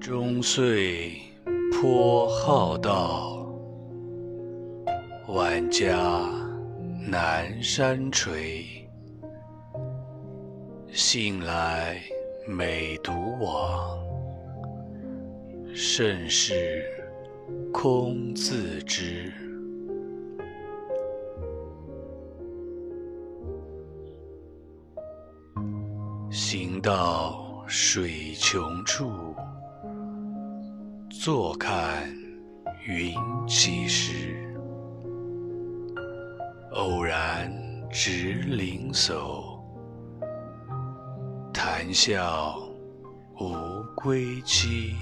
终岁颇好道，万家南山陲。信来每独往，甚是空自知。行到水穷处，坐看云起时。偶然值灵叟，谈笑无归期。